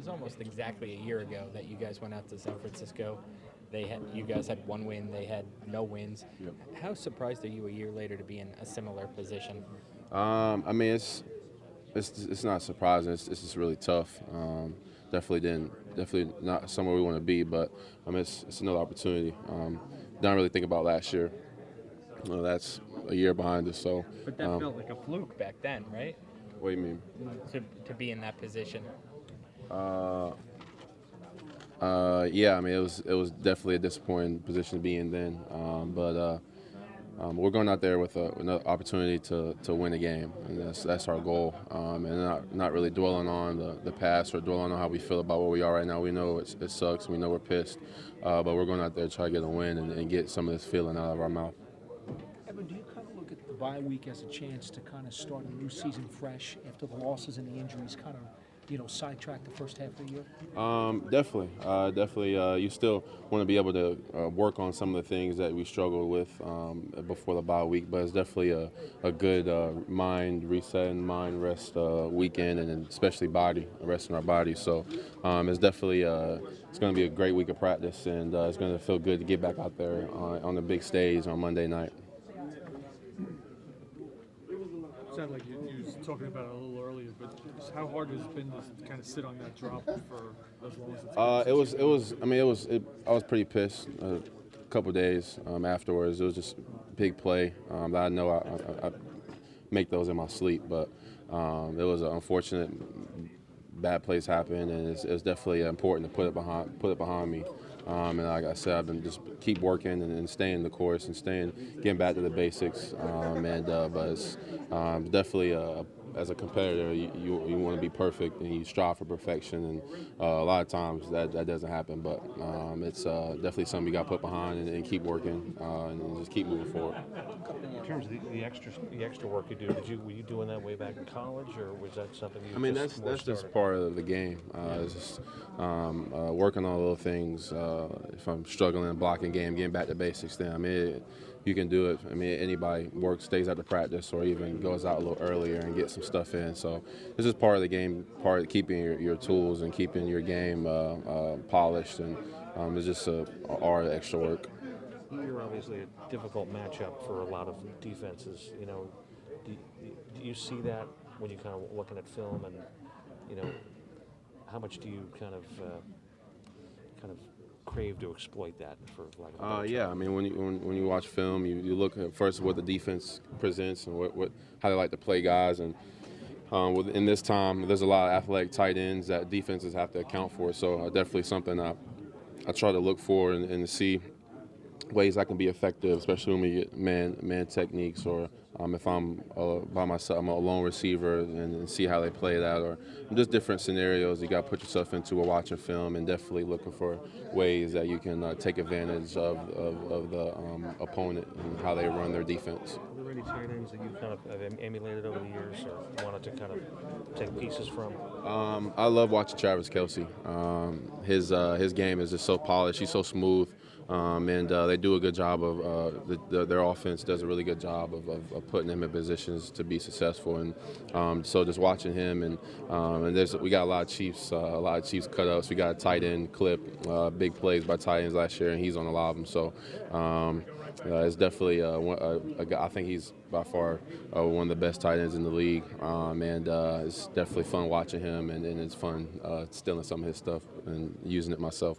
was almost exactly a year ago that you guys went out to San Francisco. They had you guys had one win. They had no wins. Yep. How surprised are you a year later to be in a similar position? Um, I mean, it's it's it's not surprising. It's, it's just really tough. Um, definitely didn't definitely not somewhere we want to be, but I mean, it's, it's another opportunity. Um, don't really think about last year. Well, that's a year behind us. So, But that um, felt like a fluke back then, right? what do you mean? To, to be in that position. Uh, uh, yeah, I mean, it was it was definitely a disappointing position to be in then, um, but uh, um, we're going out there with, a, an opportunity to, to win a game, and that's that's our goal. Um, and not not really dwelling on the, the past or dwelling on how we feel about where we are right now. We know it sucks. We know we're pissed, uh, but we're going out there to try to get a win and, and get some of this feeling out of our mouth. Evan, do you kind of look at the bye week as a chance to kind of start a new season fresh after the losses and the injuries kind of, you know, sidetrack the first half of the year? Um, definitely, uh, definitely. Uh, you still want to be able to uh, work on some of the things that we struggled with um, before the bye week, but it's definitely a, a good uh, mind reset and mind rest uh, weekend, and especially body resting our body. So um, it's definitely uh, it's going to be a great week of practice, and it's going to feel good to get back out there on, on the big stage on Monday night. Sounded like you, you was talking about it a little earlier, but how hard has it been to kind of sit on that drop for as long as it's been Uh, it was. It was. I mean, it was. It, I was pretty pissed. Uh, a couple days um, afterwards, it was just big play. Um, that I know I, I, I make those in my sleep, but um, it was an unfortunate bad plays happen, and it's, it's definitely important to put it behind put it behind me. Um, and like I said, I've been just keep working and, and staying the course and staying, getting back to the basics. Um, and uh, but it's um, definitely a, as a competitor, you, you, you want to be perfect and you strive for perfection. And uh, a lot of times that, that doesn't happen, but um, it's uh, definitely something you got to put behind and, and keep working uh, and just keep moving forward. In terms of the, the extra the extra work you do, did you were you doing that way back in college, or was that something you? I mean, that's that's just part of the game. Uh, it's just um, uh, working on little things. Uh, if I'm struggling in blocking game, getting back to basics, then I mean, it, you can do it. I mean, anybody works, stays after practice, or even goes out a little earlier and gets some stuff in. So this is part of the game, part of keeping your, your tools and keeping your game uh, uh, polished, and um, it's just a, a art of extra work. You're obviously a difficult matchup for a lot of defenses. You know, do, do you see that when you kind of looking at film, and you know, how much do you kind of uh, crave to exploit that for a Uh, yeah, I mean, when you when, when you watch film, you, you look at first what the defense presents and what, what how they like to play guys, and um, with, in this time, there's a lot of athletic tight ends that defenses have to account for. So uh, definitely something I I try to look for and, and see ways I can be effective, especially when we get man man techniques or um, if I'm uh, by myself, I'm a lone receiver and, and see how they play that, or just different scenarios you got to put yourself into while watching film, and definitely looking for ways that you can uh, take advantage of, of, of the um, opponent and how they run their defense. Are there any tight ends that you kind of have emulated over the years, or wanted to kind of take pieces from? Um, I love watching Travis Kelce. Um, his uh, his game is just so polished. He's so smooth, um, and uh, they do a good job of uh, the, the, their offense does a really good job of, of, of putting him in positions to be successful. And um, so just watching him and um, and there's we got a lot of Chiefs uh, a lot of Chiefs cutouts. We got a tight end clip, uh, big plays by tight ends last year, and he's on a lot of them. So. Um, uh, it's definitely uh, a guy, I think he's by far one of the best tight ends in the league, um, and it's definitely fun watching him, and, and it's fun stealing some of his stuff and using it myself.